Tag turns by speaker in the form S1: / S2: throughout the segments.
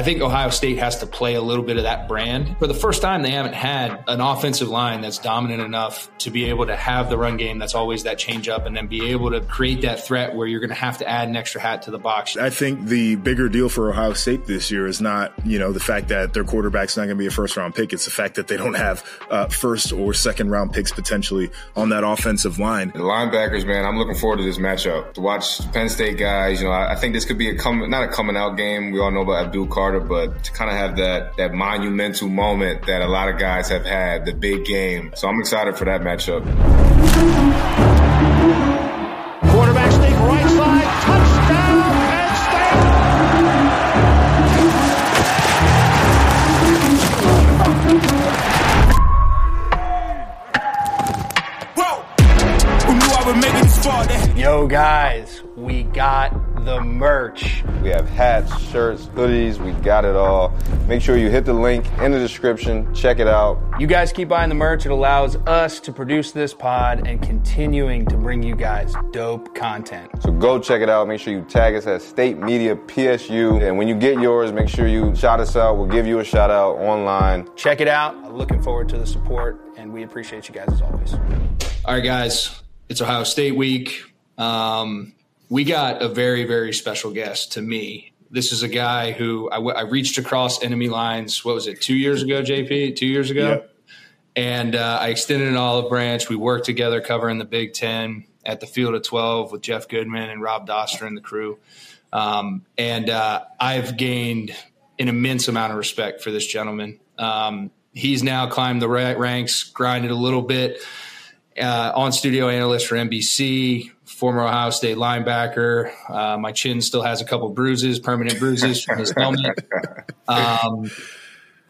S1: I think Ohio State has to play a little bit of that brand. For the first time, they haven't had an offensive line that's dominant enough to be able to have the run game that's always that change up and then be able to create that threat where you're going to have to add an extra hat to the box.
S2: I think the bigger deal for Ohio State this year is not, you know, the fact that their quarterback's not going to be a first round pick. It's the fact that they don't have uh, first or second round picks potentially on that offensive line.
S3: The linebackers, man, I'm looking forward to this matchup. To watch Penn State guys, you know, I, I think this could be a come, not a coming out game. We all know about Abdul Carter, but to kind of have that that monumental moment that a lot of guys have had, the big game. So I'm excited for that matchup.
S4: Quarterback sneak right side, touchdown, Penn State!
S5: Yo, guys, we got the merch.
S3: We have hats, shirts, hoodies. We got it all. Make sure you hit the link in the description. Check it out.
S5: You guys keep buying the merch. It allows us to produce this pod and continuing to bring you guys dope content.
S3: So go check it out. Make sure you tag us at State Media PSU. And when you get yours, make sure you shout us out. We'll give you a shout out online.
S5: Check it out. I'm looking forward to the support, and we appreciate you guys as always.
S1: All right, guys, it's Ohio State week. Um, we got a very, very special guest to me. This is a guy who I, w- I reached across enemy lines. What was it? Two years ago, JP? Two years ago,
S2: Yep.
S1: and uh, I extended an olive branch. We worked together covering the Big Ten at the Field of Twelve with Jeff Goodman and Rob Doster and the crew. Um, and uh, I've gained an immense amount of respect for this gentleman. Um, he's now climbed the ranks, grinded a little bit uh, on studio analyst for NBC, former Ohio State linebacker. Uh, my chin still has a couple bruises, permanent bruises from his helmet. Um,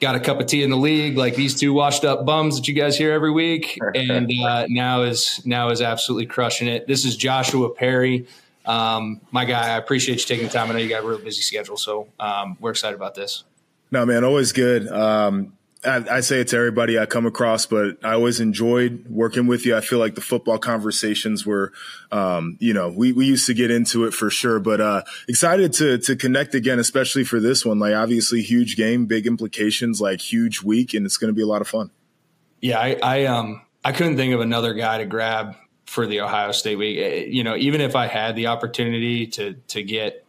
S1: got a cup of tea in the league, like these two washed up bums that you guys hear every week, and uh, now is now is absolutely crushing it. This is Joshua Perry. Um, my guy, I appreciate you taking the time. I know you got a real busy schedule, so um, we're excited about this.
S2: No, man, always good. Um, I, I say it to everybody I come across, but I always enjoyed working with you. I feel like the football conversations were, um, you know, we, we used to get into it for sure, but, uh, excited to, to connect again, especially for this one. Like obviously huge game, big implications, like huge week, and it's going to be a lot of fun.
S1: Yeah, I, I um I couldn't think of another guy to grab for the Ohio State week. Eh, You know, even if I had the opportunity to to get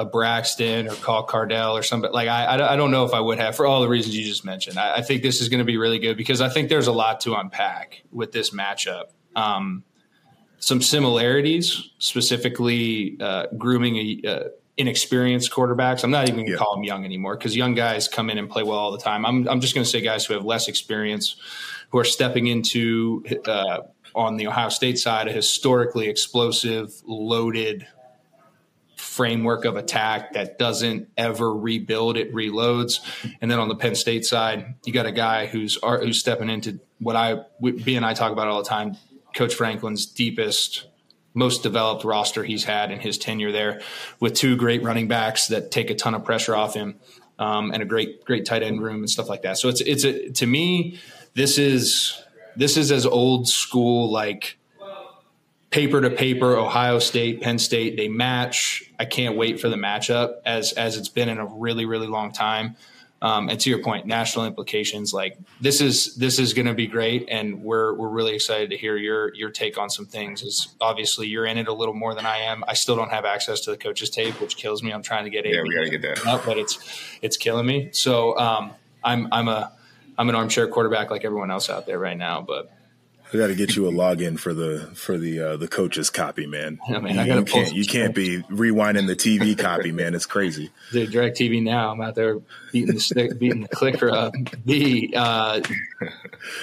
S1: a Braxton or call Cardale or somebody like I, I don't know if I would have for all the reasons you just mentioned. I, I think this is going to be really good because I think there's a lot to unpack with this matchup. Um, some similarities, specifically uh, grooming a, uh, inexperienced quarterbacks. I'm not even going to
S2: Yeah.
S1: call them young anymore because young guys come in and play well all the time. I'm, I'm just going to say guys who have less experience, who are stepping into uh, on the Ohio State side a historically explosive, loaded framework of attack that doesn't ever rebuild; it reloads. And then on the Penn State side, you got a guy who's who's stepping into what I B and I talk about all the time. Coach Franklin's deepest, most developed roster he's had in his tenure there, with two great running backs that take a ton of pressure off him, um, and a great great tight end room and stuff like that. So it's it's a, to me, this is this is as old school like paper to paper ohio state penn state they match. I can't wait for the matchup as as it's been in a really really long time. Um, and to your point national implications like this is this is going to be great and we're we're really excited to hear your your take on some things. Is obviously you're in it a little more than i am. I still don't have access to the coaches tape which kills me. I'm trying to get
S3: Yeah, we got to get that.
S1: up, but it's it's killing me. So um, i'm i'm a i'm an armchair quarterback like everyone else out there right now but
S2: I got to get you a login for the for the uh, the coach's copy, man.
S1: Yeah, man,
S2: you,
S1: I gotta
S2: you can't you can't be rewinding the TV copy, man. It's crazy.
S1: the direct TV now. I'm out there beating the stick, beating the clicker up. B, uh,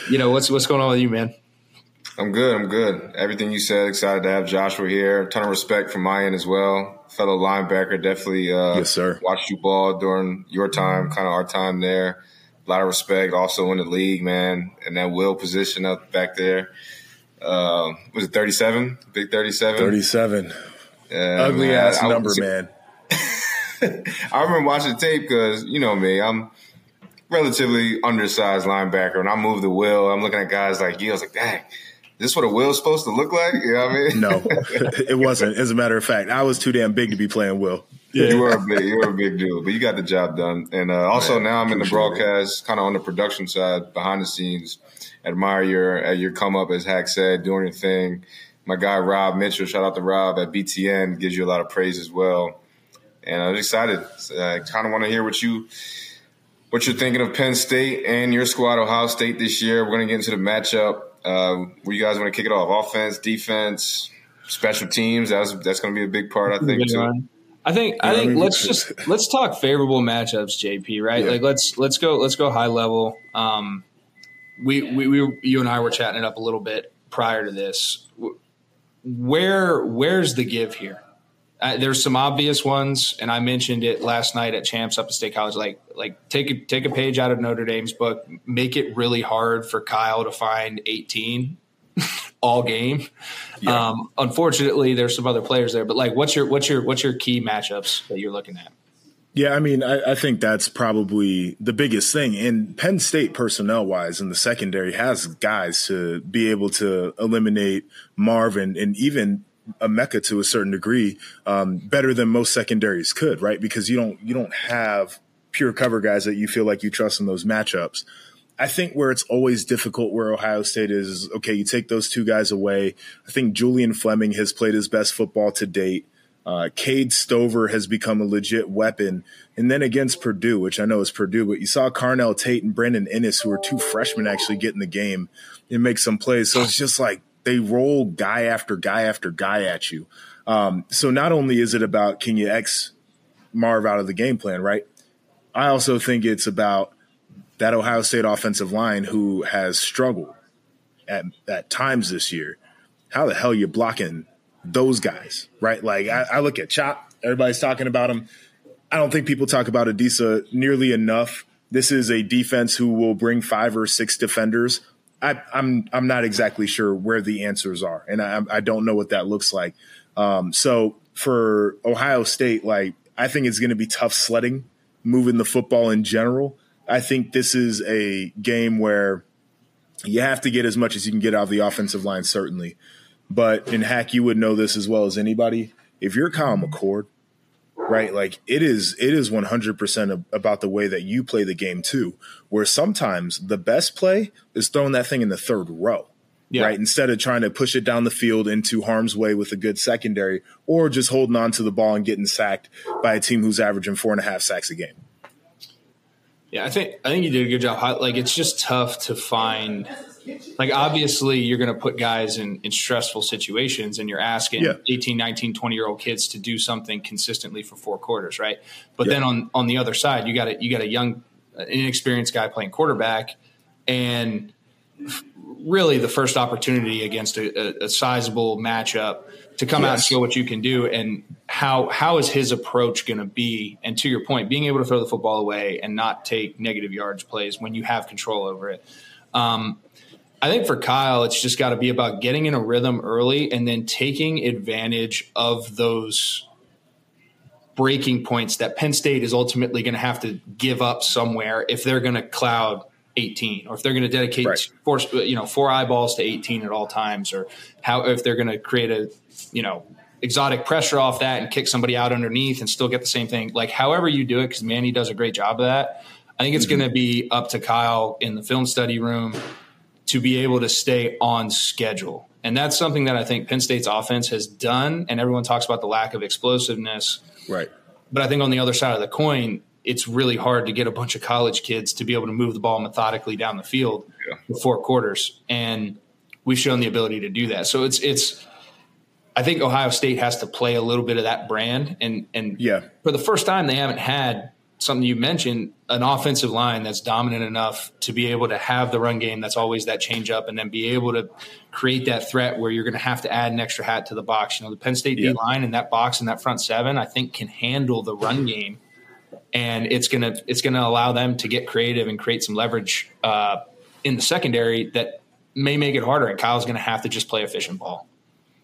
S1: you know what's what's going on with you, man?
S3: I'm good. I'm good. Everything you said. Excited to have Joshua here. A ton of respect from my end as well. Fellow linebacker. Definitely. Uh,
S2: Yes, sir.
S3: Watched you ball during your time, kind of our time there. A lot of respect. Also in the league, man, and that will position up back there. Uh, was it 37? Big 37.
S2: Thirty-seven,
S3: Yeah,
S2: ugly
S3: man.
S2: ass
S3: I-
S2: number,
S3: I-
S2: man.
S3: I remember watching the tape because you know me, I'm relatively undersized linebacker, and I move the will. I'm looking at guys like you. I was like, dang, is this what a will's supposed to look like? You know what I mean?
S2: No, it wasn't. As a matter of fact, I was too damn big to be playing Will.
S3: Yeah. You were a big, you were a big dude, but you got the job done. And uh, also Man, now I'm in the broadcast, kind of on the production side, behind the scenes. Admire your your come up, as Hack said, doing your thing. My guy Rob Mitchell, shout out to Rob at BTN, gives you a lot of praise as well. And I'm excited. I kind of want to hear what you what you're thinking of Penn State and your squad, Ohio State, this year. We're going to get into the matchup. Uh, where you guys want to kick it off? Offense, defense, special teams. That's that's going to be a big part, I think. Too.
S1: I think I think let's just let's talk favorable matchups, JP. Right? Yeah. Like let's let's go let's go high level. Um, we, we we you and I were chatting it up a little bit prior to this. Where where's the give here? Uh, there's some obvious ones, and I mentioned it last night at Champs Up at State College. Like, like take a take a page out of Notre Dame's book, make it really hard for Kyle to find 18 all game. Yeah. Um, unfortunately, there's some other players there, but like, what's your what's your what's your key matchups that you're looking at?
S2: Yeah, I mean, I, I, think that's probably the biggest thing. And Penn State personnel wise in the secondary has guys to be able to eliminate Marvin and even Emeka to a certain degree um, better than most secondaries could, right? Because you don't you don't have pure cover guys that you feel like you trust in those matchups. I think where it's always difficult where Ohio State is okay, you take those two guys away. I think Julian Fleming has played his best football to date. Uh, Cade Stover has become a legit weapon. And then against Purdue, which I know is Purdue, but you saw Carnell Tate and Brandon Inniss, who are two freshmen, actually get in the game and make some plays. So it's just like they roll guy after guy after guy at you. Um, so not only is it about can you X Marv out of the game plan, right? I also think it's about that Ohio State offensive line who has struggled at, at times this year. How the hell you blocking those guys, right? Like I, I look at Chop, everybody's talking about him. I don't think people talk about Adisa nearly enough. This is a defense who will bring five or six defenders I, am I'm, I'm not exactly sure where the answers are, and I, I don't know what that looks like. Um, so for Ohio State, like I think it's going to be tough sledding, moving the football in general. I think this is a game where you have to get as much as you can get out of the offensive line, certainly. But in hack, you would know this as well as anybody. If you're Kyle McCord, right? Like it is, it is 100% about the way that you play the game too, where sometimes the best play is throwing that thing in the third row. Yeah. Right. Instead of trying to push it down the field into harm's way with a good secondary or just holding on to the ball and getting sacked by a team who's averaging four and a half sacks a game.
S1: Yeah, I think I think you did a good job. Like it's just tough to find like obviously you're going to put guys in, in stressful situations and you're asking yeah. 18 19 20 year old kids to do something consistently for four quarters right but yeah. then on on the other side you got a you got a young uh, inexperienced guy playing quarterback and really the first opportunity against a, a, a sizable matchup to come yes. out and show what you can do and how how is his approach going to be and to your point being able to throw the football away and not take negative yards plays when you have control over it um, I think for Kyle, it's just got to be about getting in a rhythm early and then taking advantage of those breaking points that Penn State is ultimately going to have to give up somewhere if they're going to cloud 18 or if they're going to dedicate right. four you know four eyeballs to 18 at all times or how if they're going to create a you know exotic pressure off that and kick somebody out underneath and still get the same thing like however you do it because Manny does a great job of that I think it's mm-hmm. going to be up to Kyle in the film study room to be able to stay on schedule. And that's something that I think Penn State's offense has done. And everyone talks about the lack of explosiveness.
S2: Right.
S1: But I think on the other side of the coin, it's really hard to get a bunch of college kids to be able to move the ball methodically down the field yeah. for four quarters. And we've shown the ability to do that. So it's, it's, I think Ohio State has to play a little bit of that brand. And, and
S2: yeah,
S1: for the first time, they haven't had something you mentioned, an offensive line that's dominant enough to be able to have the run game that's always that change up and then be able to create that threat where you're going to have to add an extra hat to the box. You know, the Penn State D line and that box and that front seven, I think can handle the run game. And it's gonna it's gonna allow them to get creative and create some leverage uh, in the secondary that may make it harder. And Kyle's gonna have to just play efficient ball.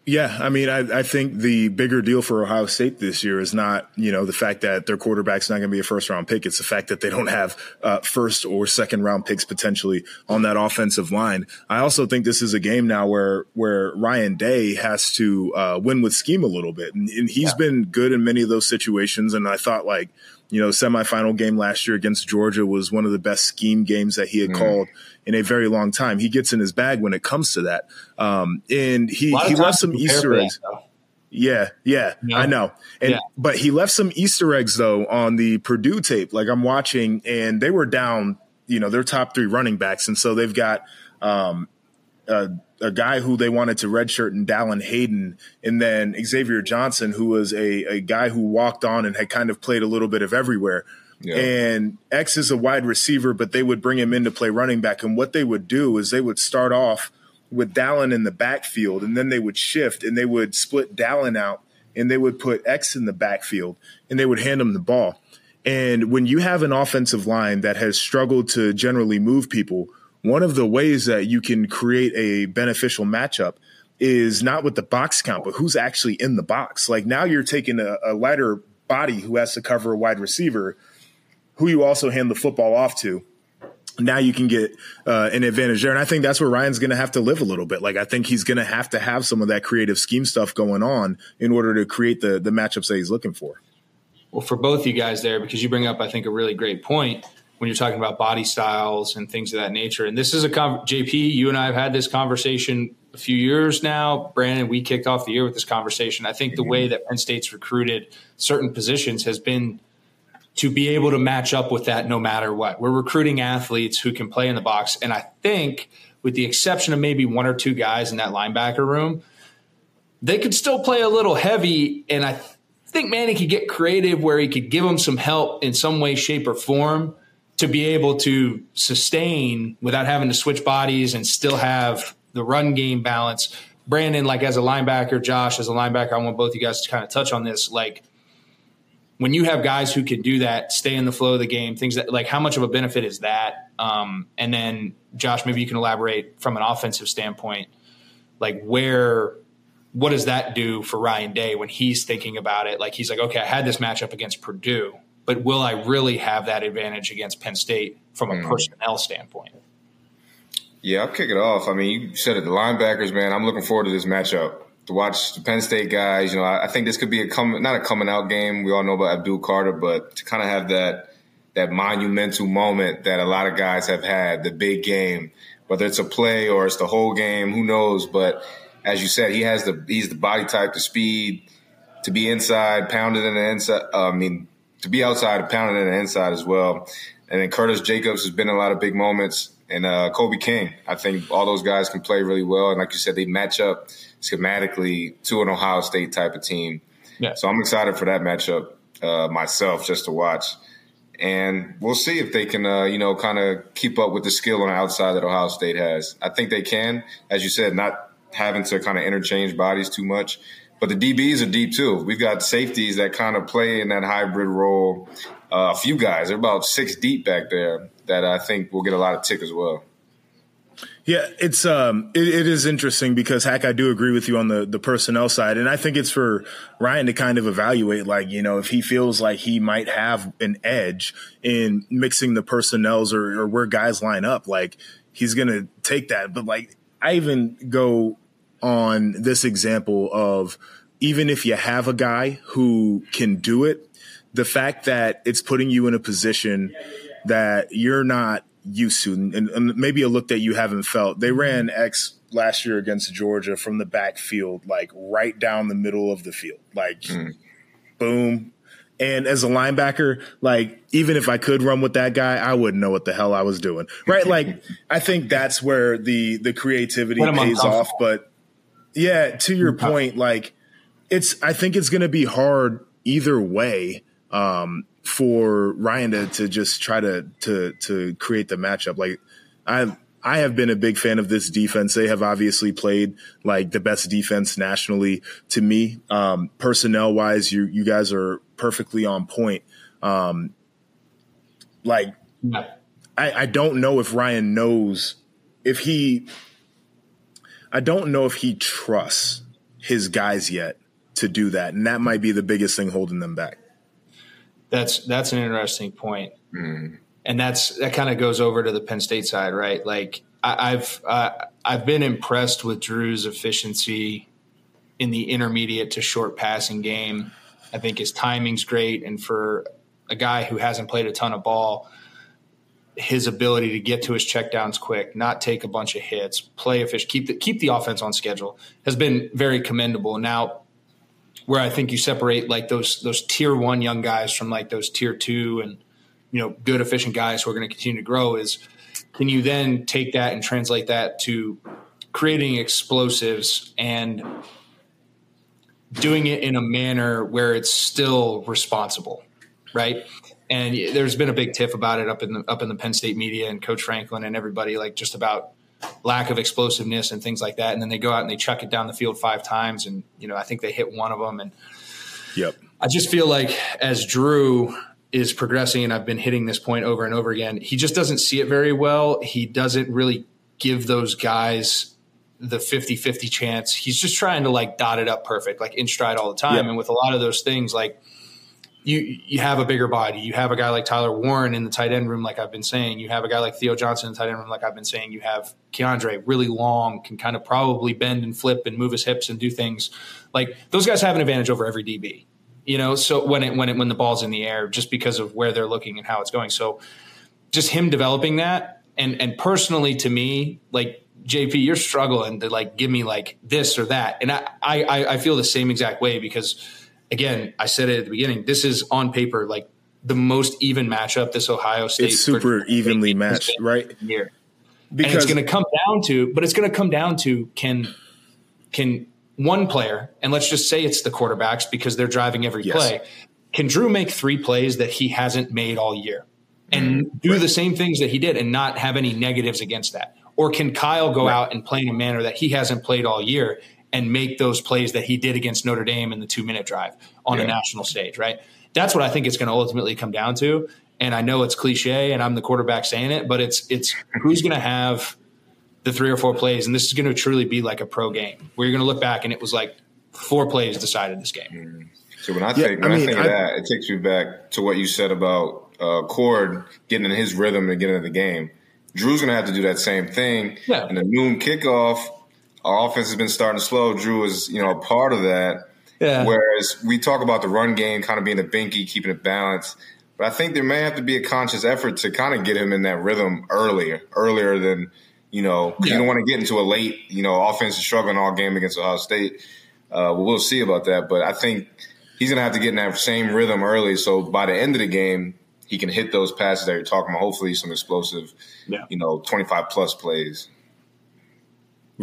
S2: Yeah, I mean, I, I, think the bigger deal for Ohio State this year is not, you know, the fact that their quarterback's not going to be a first round pick. It's the fact that they don't have uh, first or second round picks potentially on that offensive line. I also think this is a game now where where Ryan Day has to uh, win with scheme a little bit, and, and he's yeah. been good in many of those situations. And I thought like you know, semifinal game last year against Georgia was one of the best scheme games that he had mm. called in a very long time. He gets in his bag when it comes to that. Um, and he, he left some Easter eggs. That, yeah, yeah, yeah, I know. And yeah. but he left some Easter eggs though on the Purdue tape. Like I'm watching and they were down, you know, their top three running backs. And so they've got um, uh, a guy who they wanted to redshirt and Dallan Hayden, and then Xavier Johnson, who was a, a guy who walked on and had kind of played a little bit of everywhere. Yeah. And X is a wide receiver, but they would bring him in to play running back. And what they would do is they would start off with Dallan in the backfield, and then they would shift and they would split Dallan out and they would put X in the backfield and they would hand him the ball. And when you have an offensive line that has struggled to generally move people – one of the ways that you can create a beneficial matchup is not with the box count, but who's actually in the box. Like now you're taking a, a lighter body who has to cover a wide receiver, who you also hand the football off to. Now you can get uh, an advantage there. And I think that's where Ryan's going to have to live a little bit. Like I think he's going to have to have some of that creative scheme stuff going on in order to create the, the matchups that he's looking for.
S1: Well, for both you guys there, because you bring up, I think, a really great point when you're talking about body styles and things of that nature. And this is a con- JP. You and I have had this conversation a few years now. Brandon, we kicked off the year with this conversation. I think the way that Penn State's recruited certain positions has been to be able to match up with that no matter what. We're recruiting athletes who can play in the box, and I think, with the exception of maybe one or two guys in that linebacker room, they could still play a little heavy. And I think Manny could get creative where he could give them some help in some way, shape, or form to be able to sustain without having to switch bodies and still have the run game balance. Brandon, like as a linebacker, Josh, as a linebacker, I want both you guys to kind of touch on this. Like when you have guys who can do that, stay in the flow of the game, things that like how much of a benefit is that? Um, and then Josh, maybe you can elaborate from an offensive standpoint, like where what does that do for Ryan Day when he's thinking about it? Like he's like, okay, I had this matchup against Purdue but will I really have that advantage against Penn State from a mm. personnel standpoint?
S3: Yeah, I'll kick it off. I mean, you said it, the linebackers, man. I'm looking forward to this matchup. To watch the Penn State guys, you know, I, I think this could be a come not a coming out game. We all know about Abdul Carter, but to kind of have that that monumental moment that a lot of guys have had, the big game, whether it's a play or it's the whole game, who knows? But as you said, he has the he's the body type, the speed to be inside, pounded in the inside. Uh, I mean, to be outside, and pounding in the inside as well. And then Curtis Jacobs has been in a lot of big moments. And uh, Kobe King, I think all those guys can play really well. And like you said, they match up schematically to an Ohio State type of team. Yeah. So I'm excited for that matchup uh, myself just to watch. And we'll see if they can, uh, you know, kind of keep up with the skill on the outside that Ohio State has. I think they can, as you said, not having to kind of interchange bodies too much. But the DBs are deep too. We've got safeties that kind of play in that hybrid role. Uh, a few guys, they're about six deep back there that I think will get a lot of tick as well.
S2: Yeah, it's um, it, it is interesting because Hack, I do agree with you on the the personnel side, and I think it's for Ryan to kind of evaluate, like you know, if he feels like he might have an edge in mixing the personnels or, or where guys line up, like he's gonna take that. But like, I even go on this example of even if you have a guy who can do it, the fact that it's putting you in a position that you're not used to, and, and maybe a look that you haven't felt. They ran X last year against Georgia from the backfield, like right down the middle of the field, like mm. boom. And as a linebacker, like even if I could run with that guy, I wouldn't know what the hell I was doing. Right? like I think that's where the the creativity pays off. But yeah, to your point, like it's I think it's gonna be hard either way um, for Ryan to, to just try to to to create the matchup. Like I I have been a big fan of this defense. They have obviously played like the best defense nationally to me. Um, personnel wise, you you guys are perfectly on point. Um, like I, I don't know if Ryan knows if he I don't know if he trusts his guys yet to do that, and that might be the biggest thing holding them back.
S1: That's that's an interesting point, mm. and that's that kind of goes over to the Penn State side, right? Like I, have uh, I've been impressed with Drew's efficiency in the intermediate to short passing game. I think his timing's great, and for a guy who hasn't played a ton of ball, his ability to get to his checkdowns quick, not take a bunch of hits, play efficient, keep the keep the offense on schedule has been very commendable. Now, where I think you separate like those those tier one young guys from like those tier two and you know good efficient guys who are going to continue to grow is can you then take that and translate that to creating explosives and doing it in a manner where it's still responsible, right? And there's been a big tiff about it up in the up in the Penn State media and Coach Franklin and everybody like just about lack of explosiveness and things like that. And then they go out and they chuck it down the field five times, and you know I think they hit one of them. And
S2: yep,
S1: I just feel like as Drew is progressing, and I've been hitting this point over and over again, he just doesn't see it very well. He doesn't really give those guys the 50-50 chance. He's just trying to like dot it up perfect, like in stride all the time. Yep. And with a lot of those things, like you you have a bigger body. You have a guy like Tyler Warren in the tight end room, like I've been saying. You have a guy like Theo Johnson in the tight end room, like I've been saying. You have Keandre, really long, can kind of probably bend and flip and move his hips and do things. Like those guys have an advantage over every DB. You know, so when it when it when the ball's in the air, just because of where they're looking and how it's going. So just him developing that and and personally to me, like JP, you're struggling to like give me like this or that. And I, I, I feel the same exact way because again, I said it at the beginning, this is on paper like the most even matchup this Ohio State.
S2: It's super evenly matched, right?
S1: Here. Because and it's going to come down to, but it's going to come down to can, can one player, and let's just say it's the quarterbacks because they're driving every yes. play. Can Drew make three plays that he hasn't made all year and mm, do right. the same things that he did and not have any negatives against that? Or can Kyle go right. out and play in a manner that he hasn't played all year and make those plays that he did against Notre Dame in the two minute drive on yeah. a national stage, right? That's what I think it's going to ultimately come down to. And I know it's cliche and I'm the quarterback saying it, but it's it's who's going to have the three or four plays, and this is going to truly be like a pro game where you're going to look back and it was like four plays decided this game. Mm-hmm.
S3: So when I think yeah, when I, mean, I think of that, it takes me back to what you said about uh, Cord getting in his rhythm and getting into the game. Drew's going to have to do that same thing. Yeah. And the noon kickoff, our offense has been starting slow. Drew is, you know, a part of that. Yeah. Whereas we talk about the run game kind of being a binky, keeping it balanced. But I think there may have to be a conscious effort to kind of get him in that rhythm earlier, earlier than, you know, yeah. you don't want to get into a late, you know, offense is struggling all game against Ohio State. Uh, we'll see about that. But I think he's going to have to get in that same rhythm early. So by the end of the game, he can hit those passes that you're talking about. Hopefully, some explosive, yeah. you know, 25 plus plays.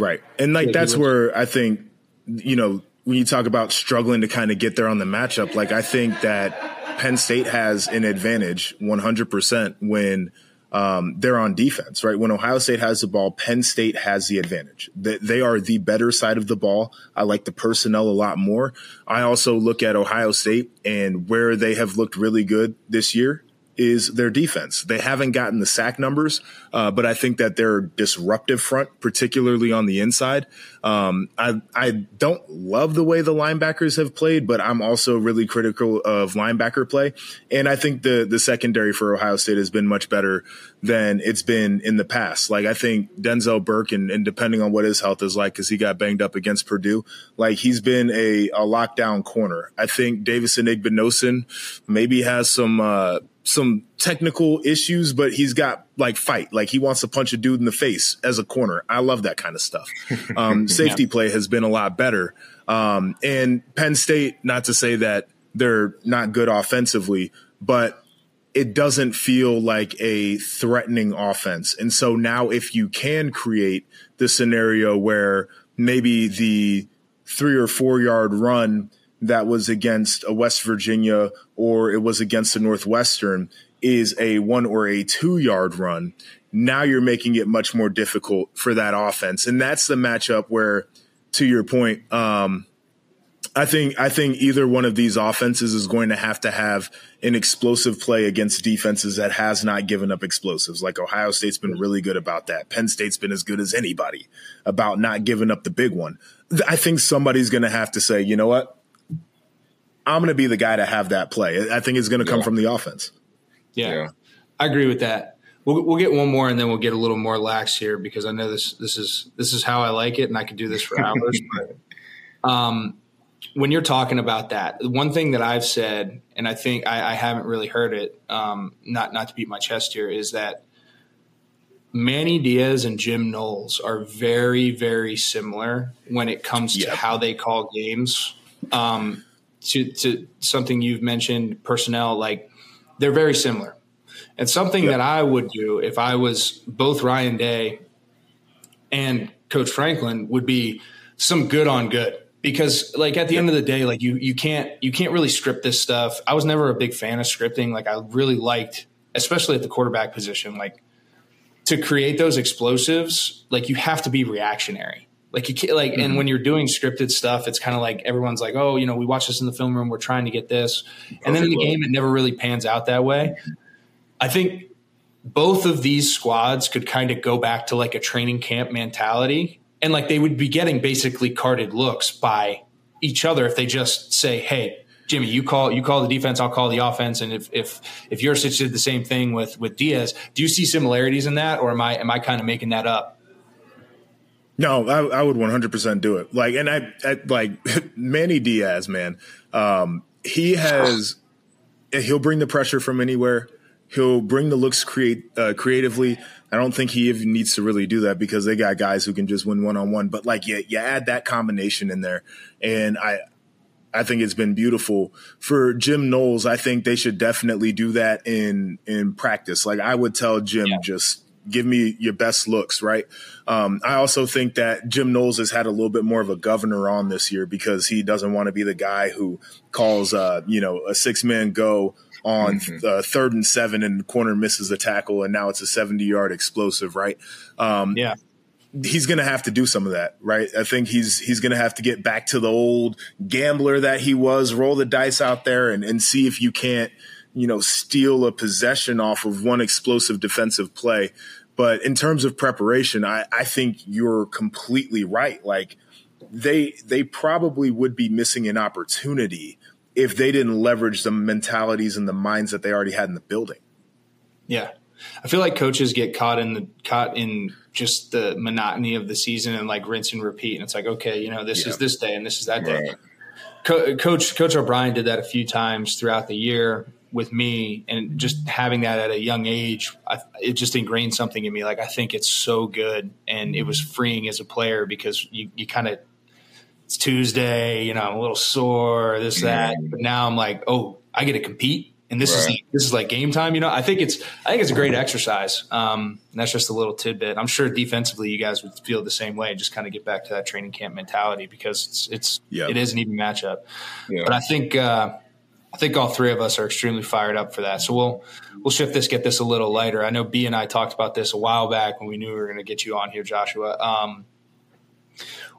S2: Right. And like, that's where I think, you know, when you talk about struggling to kind of get there on the matchup, like, I think that Penn State has an advantage 100% when um, they're on defense, right? When Ohio State has the ball, Penn State has the advantage. They are the better side of the ball. I like the personnel a lot more. I also look at Ohio State and where they have looked really good this year is their defense. They haven't gotten the sack numbers, uh, but I think that they're disruptive front, particularly on the inside. Um, I I don't love the way the linebackers have played, but I'm also really critical of linebacker play. And I think the the secondary for Ohio State has been much better than it's been in the past. Like I think Denzel Burke, and, and depending on what his health is like, because he got banged up against Purdue, like he's been a, a lockdown corner. I think Davison Igbinosun maybe has some. Uh, some technical issues, but he's got like fight. Like he wants to punch a dude in the face as a corner. I love that kind of stuff. Um, safety yeah. play has been a lot better. Um, and Penn State, not to say that they're not good offensively, but it doesn't feel like a threatening offense. And so now if you can create the scenario where maybe the three or four yard run that was against a West Virginia or it was against a Northwestern is a one or a two yard run. Now you're making it much more difficult for that offense. And that's the matchup where, to your point, um, I think I think either one of these offenses is going to have to have an explosive play against defenses that has not given up explosives. Like Ohio State's been really good about that. Penn State's been as good as anybody about not giving up the big one. I think somebody's going to have to say, you know what? I'm going to be the guy to have that play. I think it's going to come yeah. from the offense.
S1: Yeah, yeah, I agree with that. We'll, we'll get one more and then we'll get a little more lax here because I know this this is this is how I like it and I could do this for hours. but um, when you're talking about that, one thing that I've said, and I think I, I haven't really heard it, um, not not to beat my chest here, is that Manny Diaz and Jim Knowles are very very similar when it comes to how they call games. Um, to to something you've mentioned, personnel like they're very similar. And something that I would do if I was both Ryan Day and Coach Franklin would be some good on good. Because like at the end of the day like you you can't you can't really script this stuff. I was never a big fan of scripting. Like i really liked especially at the quarterback position like to create those explosives like you have to be reactionary like you can't like mm-hmm. and when you're doing scripted stuff it's kind of like everyone's like oh you know we watch this in the film room we're trying to get this and then in the game it never really pans out that way i think both of these squads could kind of go back to like a training camp mentality and like they would be getting basically carded looks by each other if they just say, "Hey, Jimmy, you call you call the defense, I'll call the offense." And if if if Yurcich did the same thing with with Diaz, do you see similarities in that, or am I am I kind of making that up?
S2: No, I, I would 100% do it. Like, and I, I like Manny Diaz, man. Um, he has, he'll bring the pressure from anywhere. He'll bring the looks create uh, creatively. I don't think he even needs to really do that because they got guys who can just win one on one. But like, yeah, you add that combination in there, and I, I think it's been beautiful for Jim Knowles. I think they should definitely do that in in practice. Like I would tell Jim, yeah. just give me your best looks, right? Um, I also think that Jim Knowles has had a little bit more of a governor on this year because he doesn't want to be the guy who calls, uh, you know, a six man go on mm-hmm. uh, third and seven and the corner misses the tackle and now it's a 70 yard explosive, right? Um,
S1: yeah.
S2: He's going to have to do some of that, right? I think he's he's going to have to get back to the old gambler that he was, roll the dice out there and, and see if you can't, you know, steal a possession off of one explosive defensive play. But in terms of preparation, I, I think you're completely right. Like they they probably would be missing an opportunity if they didn't leverage the mentalities and the minds that they already had in the building.
S1: Yeah. I feel like coaches get caught in the caught in just the monotony of the season and like rinse and repeat. And it's like, okay, you know, this yeah. is this day and this is that day. Right. Co- Coach Coach O'Brien did that a few times throughout the year with me, and just having that at a young age, I, it just ingrained something in me. Like I think it's so good, and it was freeing as a player because you you kind of it's Tuesday, you know, I'm a little sore, this, that. But now I'm like, oh, I get to compete. And this right. is this is like game time, you know. I think it's I think it's a great exercise. Um, that's just a little tidbit. I'm sure defensively, you guys would feel the same way. And just kind of get back to that training camp mentality because it's it's yeah. it is an even matchup. Yeah. But I think uh, I think all three of us are extremely fired up for that. So we'll we'll shift this, get this a little lighter. I know B and I talked about this a while back when we knew we were going to get you on here, Joshua. Um,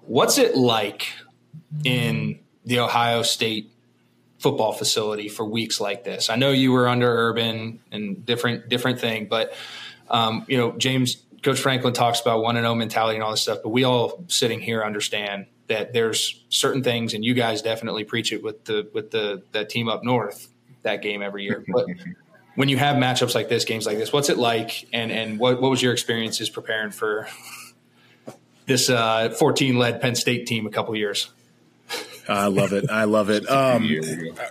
S1: What's it like in the Ohio State football facility for weeks like this? I know you were under Urban and different different thing, but um, you know James Coach Franklin talks about one and zero oh mentality and all this stuff, but we all sitting here understand that there's certain things, and you guys definitely preach it with the with the that team up north that game every year, but. when you have matchups like this, games like this, what's it like, and and what, what was your experiences preparing for this uh, 14 led Penn State team a couple years.
S2: I love it. I love it. Um,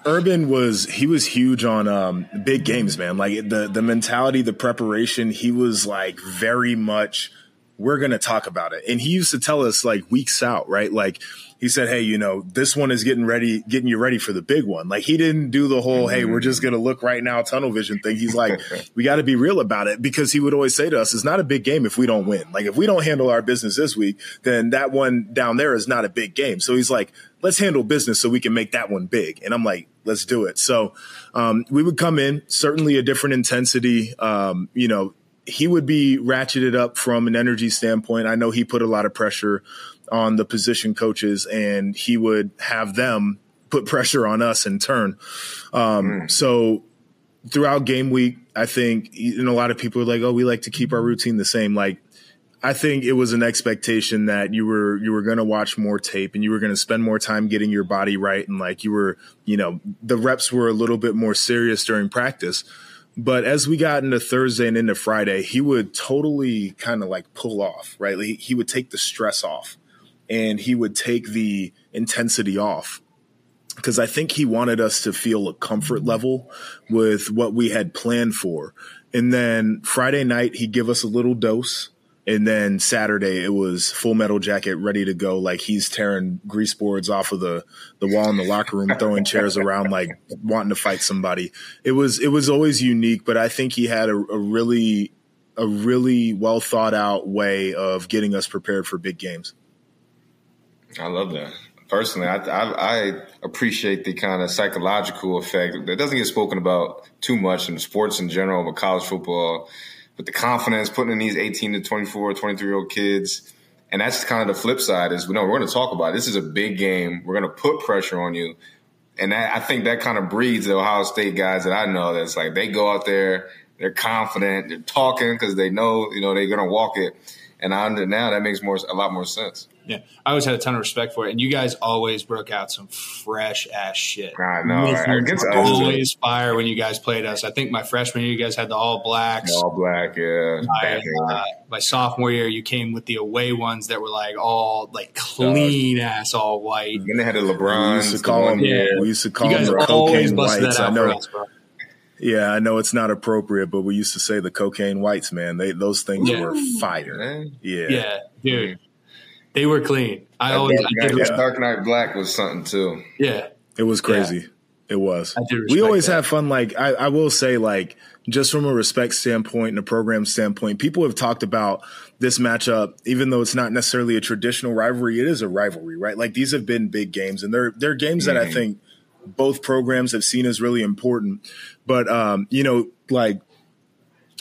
S2: Urban was he was huge on um, big games, man. Like the the mentality, the preparation. He was like very much. We're gonna talk about it, and he used to tell us like weeks out, right? Like he said, Hey, you know, this one is getting ready, getting you ready for the big one. Like he didn't do the whole, Hey, we're just going to look right now tunnel vision thing. He's like, we got to be real about it because he would always say to us, it's not a big game if we don't win. Like if we don't handle our business this week, then that one down there is not a big game. So he's like, let's handle business so we can make that one big. And I'm like, let's do it. So, um, we would come in certainly a different intensity. Um, you know, he would be ratcheted up from an energy standpoint. I know he put a lot of pressure on the position coaches, and he would have them put pressure on us in turn. Um, mm. So throughout game week, I think know, a lot of people are like, "Oh, we like to keep our routine the same." Like, I think it was an expectation that you were you were going to watch more tape and you were going to spend more time getting your body right, and like you were, you know, the reps were a little bit more serious during practice. But as we got into Thursday and into Friday, he would totally kind of like pull off, right? He, he would take the stress off and he would take the intensity off because I think he wanted us to feel a comfort level with what we had planned for. And then Friday night, he'd give us a little dose. And then Saturday, it was full metal jacket ready to go. Like he's tearing grease boards off of the, the wall in the locker room, throwing chairs around, like wanting to fight somebody. It was, it was always unique, but I think he had a, a really, a really well thought out way of getting us prepared for big games.
S3: I love that personally, I, I, I, appreciate the kind of psychological effect that doesn't get spoken about too much in sports in general, but college football, with the confidence putting in these 18 to 24, 23 year old kids. And that's kind of the flip side is, no, we're going to talk about it. This is a big game. We're going to put pressure on you. And that, I think that kind of breeds the Ohio State guys that I know that's like, they go out there, they're confident, they're talking because they know, you know, they're going to walk it. And I under now that makes more, a lot more sense.
S1: Yeah, I always had a ton of respect for it, and you guys always broke out some fresh ass shit.
S3: I know. I
S1: always fire when you guys played us. I think my freshman year, you guys had the all blacks.
S3: All black, yeah.
S1: My, uh, my, sophomore year, you came with the away ones that were like all like clean ass all white.
S3: And they had the LeBron.
S2: We used to call them. Yeah. We used to call them the cocaine whites. I know. Us, yeah, I know it's not appropriate, but we used to say the cocaine whites, man. They those things yeah. were fire. Yeah,
S1: yeah, dude. They were clean. I that always
S3: Dark, I Knight, Dark Knight Black was something too.
S1: Yeah,
S2: it was crazy. Yeah. It was. we always that. have fun. Like I, I will say, like just from a respect standpoint and a program standpoint, people have talked about this matchup, even though it's not necessarily a traditional rivalry, it is a rivalry, right? Like these have been big games, and they're they're games mm-hmm. that I mm-hmm. think both programs have seen as really important. But um, you know, like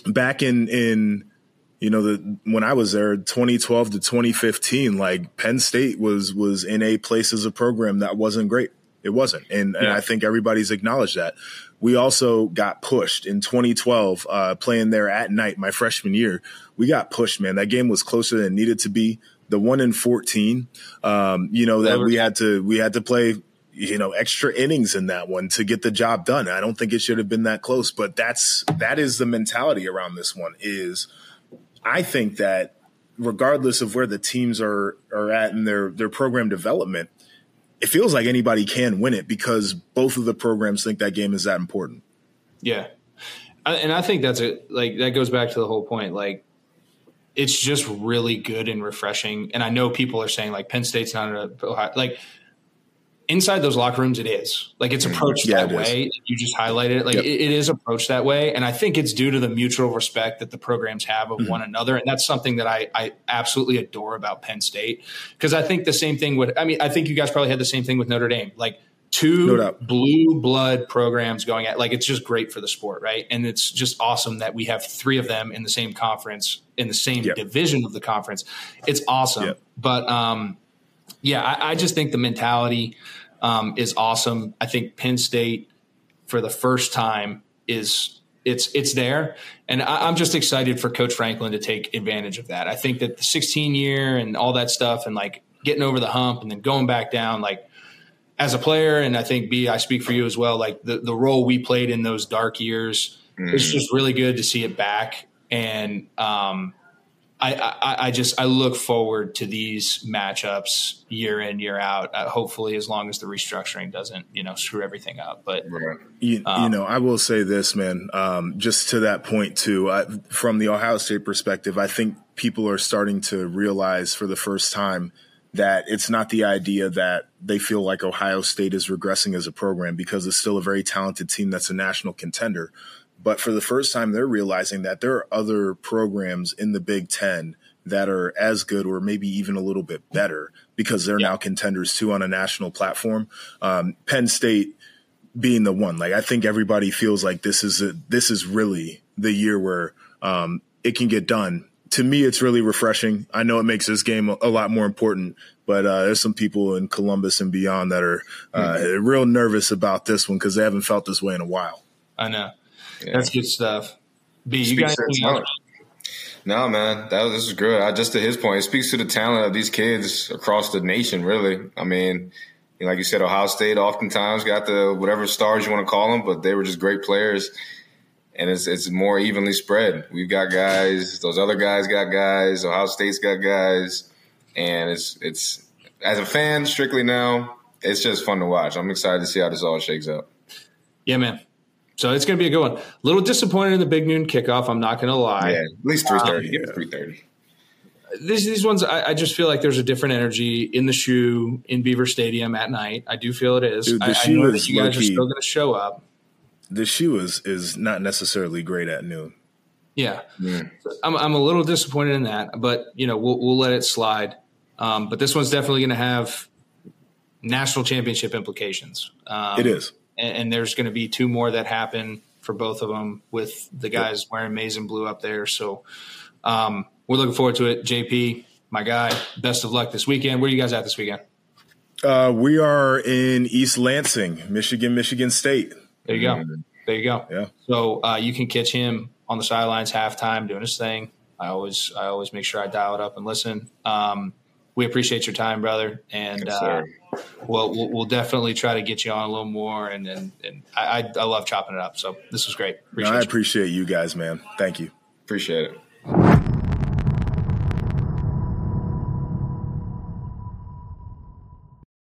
S2: back in in you know, the when I was there, 2012 to 2015, like Penn State was was in a place as a program that wasn't great. It wasn't, and, yeah. and I think everybody's acknowledged that. We also got pushed in 2012, uh, playing there at night my freshman year. We got pushed, man. That game was closer than it needed to be. The one in 14, um, you know, that we had to we had to play you know extra innings in that one to get the job done. I don't think it should have been that close, but that's that is the mentality around this one is I think that regardless of where the teams are are at in their their program development, it feels like anybody can win it because both of the programs think that game is that important.
S1: Yeah, and I think that's it. Like that goes back to the whole point. Like it's just really good and refreshing. And I know people are saying like Penn State's not a like inside those locker rooms, it is like it's mm-hmm. approached yeah, that way. You just highlighted it. Like yep. it, it is approached that way. And I think it's due to the mutual respect that the programs have of mm-hmm. one another. And that's something that I, I absolutely adore about Penn State. Cause I think the same thing would, I mean, I think you guys probably had the same thing with Notre Dame. Like two no blue blood programs going at like it's just great for the sport, right? And it's just awesome that we have three of them in the same conference, in the same yep. division of the conference. It's awesome. Yep. But um yeah, I, I just think the mentality um, is awesome. I think Penn State for the first time is it's it's there, and I, am just excited for Coach Franklin to take advantage of that. I think that the 16 year and all that stuff, and like getting over the hump and then going back down, like as a player, and I think B, I speak for you as well. Like the the role we played in those dark years, mm. it's just really good to see it back, and um, I, I, I, just I look forward to these matchups year in year out. Uh, hopefully, as long as the restructuring doesn't you know screw everything up. But
S2: you, um, you know, I will say this, man. Um, just to that point too, I, from the Ohio State perspective, I think people are starting to realize for the first time that it's not the idea that they feel like Ohio State is regressing as a program because it's still a very talented team that's a national contender. But for the first time, they're realizing that there are other programs in the Big Ten that are as good or maybe even a little bit better because they're yeah. now contenders too on a national platform. Um, Penn State being the one, like I think everybody feels like this is a, this is really the year where um, it can get done to me, it's really refreshing. I know it makes this game a, a lot more important, but uh, there's some people in Columbus and beyond that are uh, mm-hmm. real nervous about this one because they haven't felt this way in a while.
S1: I know. Yeah. That's good stuff. B, you guys
S3: no, man, that was, this is good. I, just to his point, it speaks to the talent of these kids across the nation. Really, I mean, like you said, Ohio State oftentimes got the whatever stars you want to call them, but they were just great players, and it's it's more evenly spread. We've got guys; those other guys got guys. Ohio State's got guys, and it's it's as a fan strictly now, it's just fun to watch. I'm excited to see how this all shakes out.
S1: Yeah, man. So it's going to be a good one. A little disappointed in the big noon kickoff. I'm not going to lie.
S3: Yeah, at least three thirty. Um, Give it three thirty.
S1: These these ones, I, I, just feel like there's a different energy in the shoe in Beaver Stadium at night. I do feel it is. Dude, the I, shoe I know is that you guys are still going to show up.
S2: The shoe is is not necessarily great at noon.
S1: Yeah, mm. I'm I'm a little disappointed in that, but you know we'll we'll let it slide. Um, but this one's definitely going to have national championship implications. Um,
S2: it is
S1: and, and there's going to be two more that happen for both of them with the guys wearing maize and blue up there. So um, we're looking forward to it. JP, my guy, best of luck this weekend. Where are you guys at this weekend?
S2: Uh, we are in East Lansing, Michigan, Michigan State.
S1: There you go. Mm-hmm. There you go.
S2: Yeah.
S1: So uh, you can catch him on the sidelines halftime doing his thing. I always I always make sure I dial it up and listen. Um, we appreciate your time, brother, and yes, uh, we'll, we'll, we'll definitely try to get you on a little more. And and, and I, I love chopping it up. So this was great.
S2: Appreciate no, I appreciate you guys, man. Thank you.
S3: Appreciate it.